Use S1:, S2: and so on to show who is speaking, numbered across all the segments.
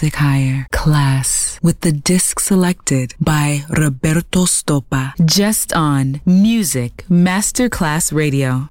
S1: Music higher. Klass with the disc selected by Roberto Stoppa. Just on Music Masterclass Radio.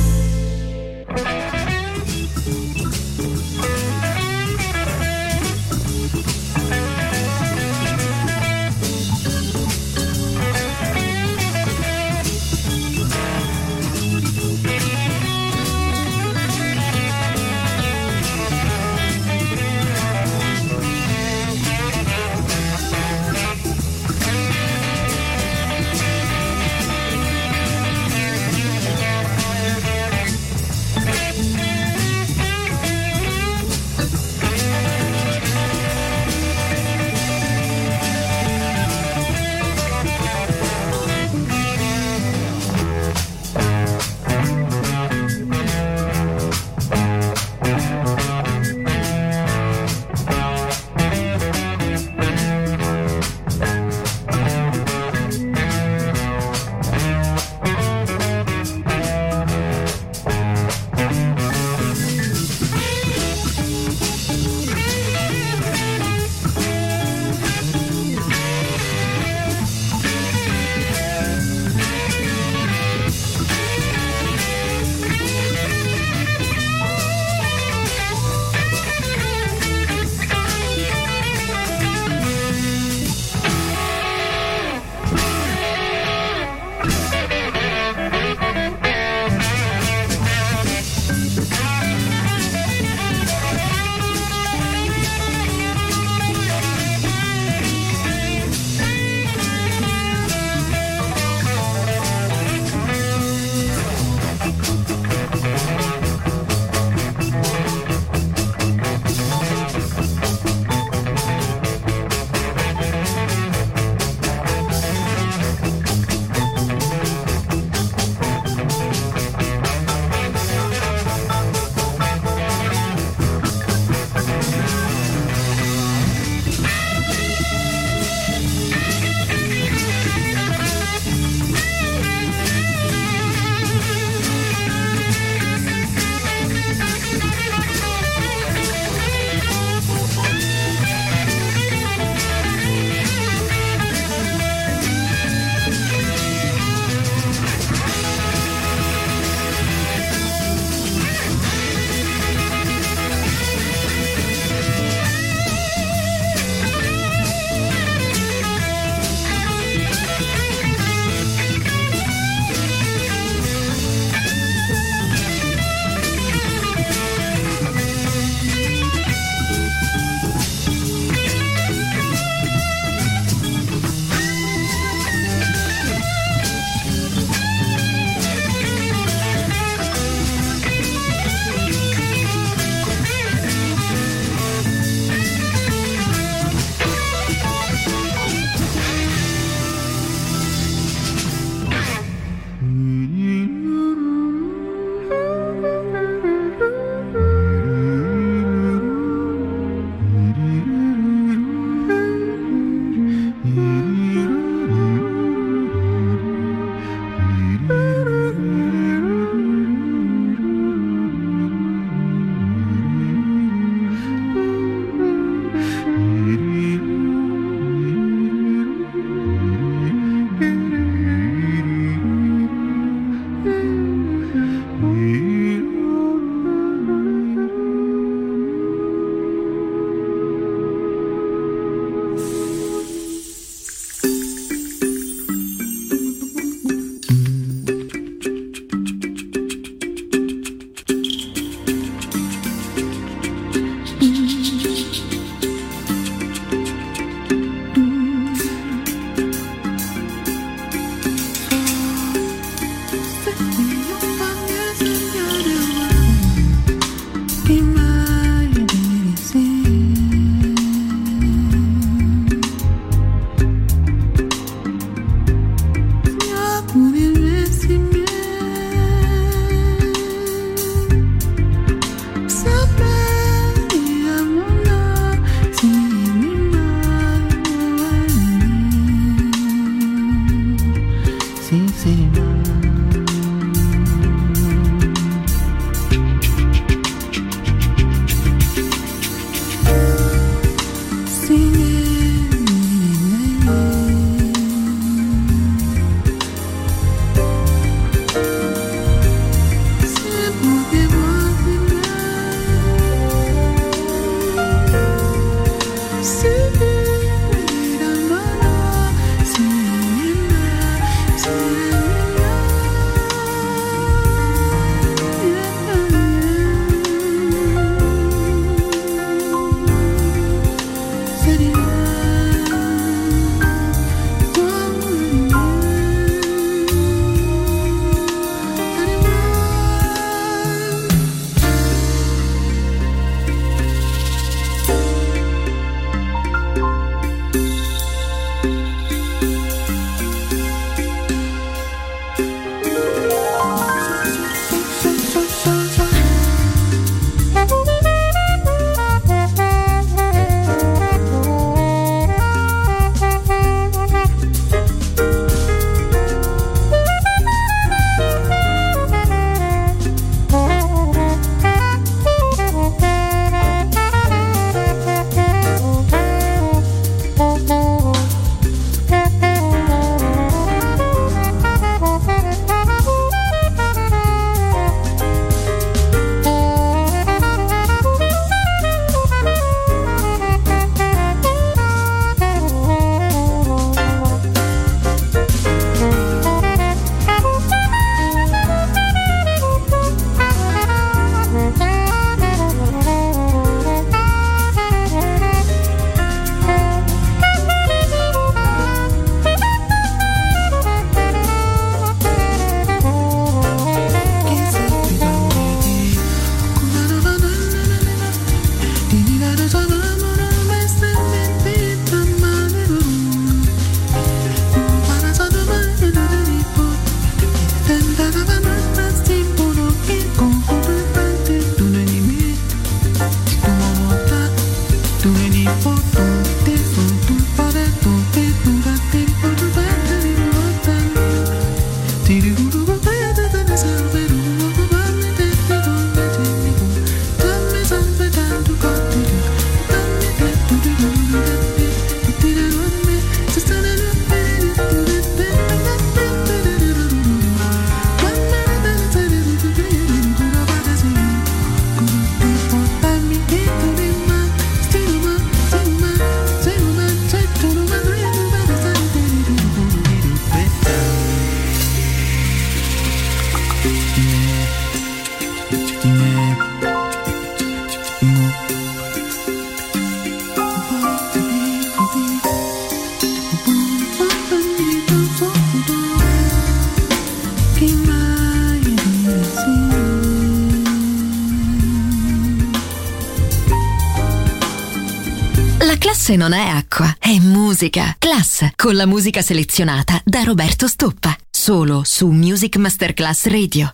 S2: Classe non è acqua, è musica. Class, con la musica selezionata da Roberto Stoppa. Solo su Music Masterclass Radio.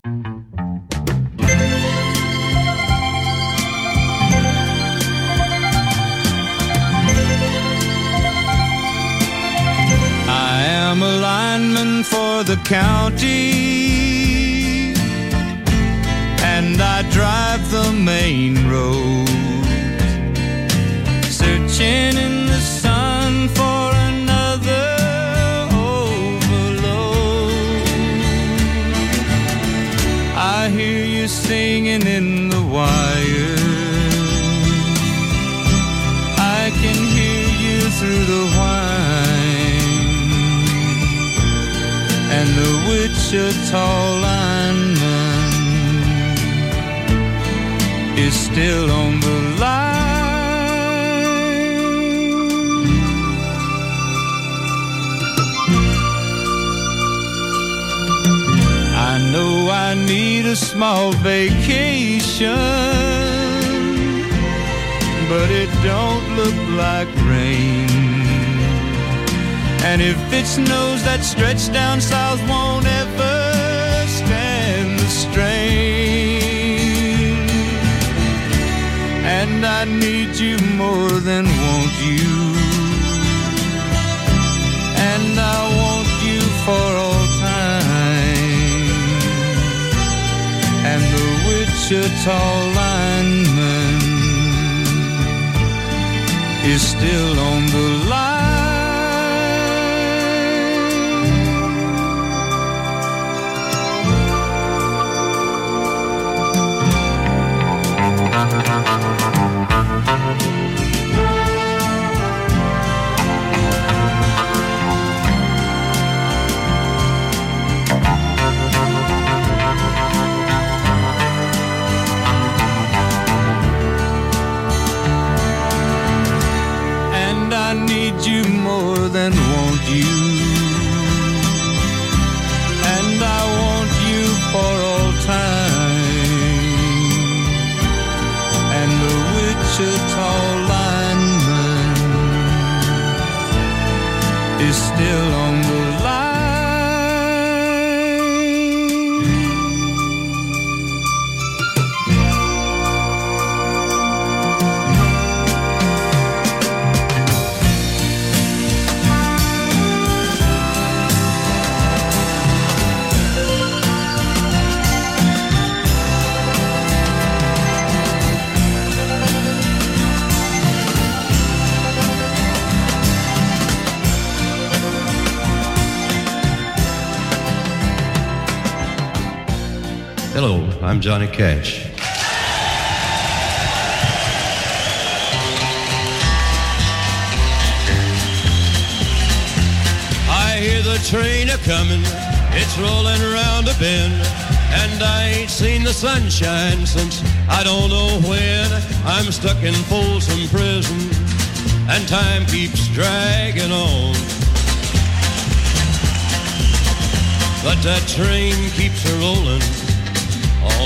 S3: I am a lineman for the county. And I drive the main road. Searching in the sun for another overload. I hear you singing in the wire. I can hear you through the whine. And the Wichita lineman is still on the a small vacation, but it don't look like rain. And if it snows, that stretch down south won't ever stand the strain. And I need you more than want you. Wichita lineman is still on the line. You.
S4: I'm Johnny Cash.
S5: I hear the train a coming, it's rolling around a bend, and I ain't seen the sunshine since I don't know when. I'm stuck in Folsom Prison, and time keeps dragging on. But that train keeps a rolling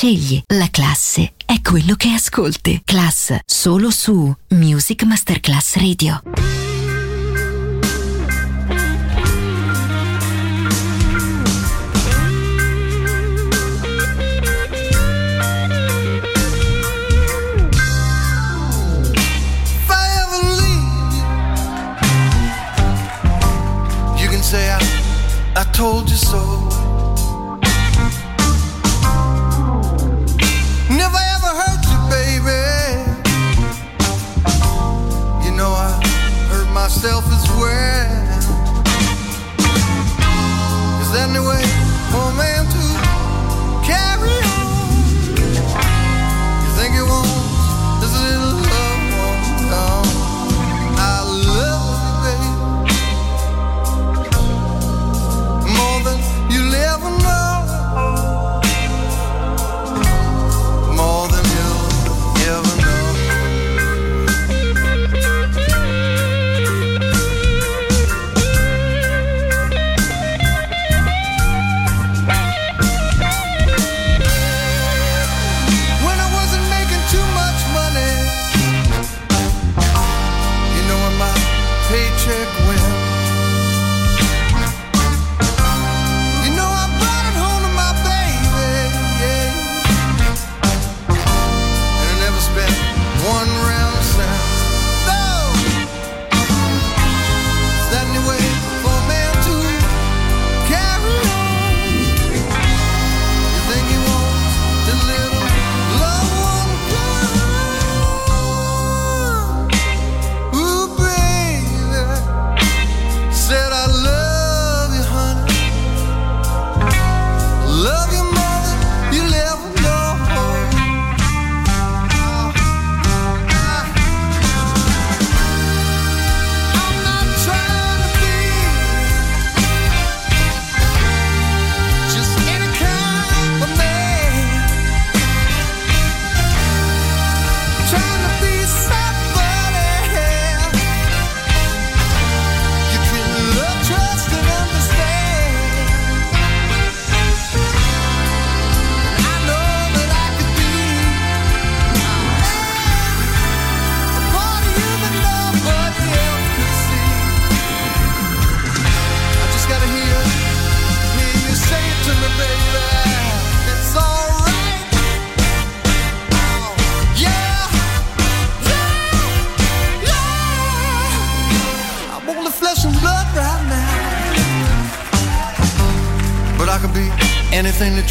S2: scegli, la classe è quello che ascolti. Class, solo su Music Masterclass Radio.
S6: Told you so myself as well. Cause anyway.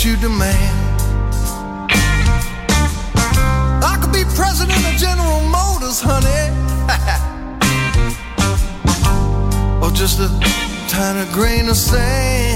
S6: you demand. I could be president of General Motors, honey, or just a tiny grain of sand.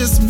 S7: just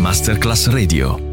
S7: Masterclass Radio.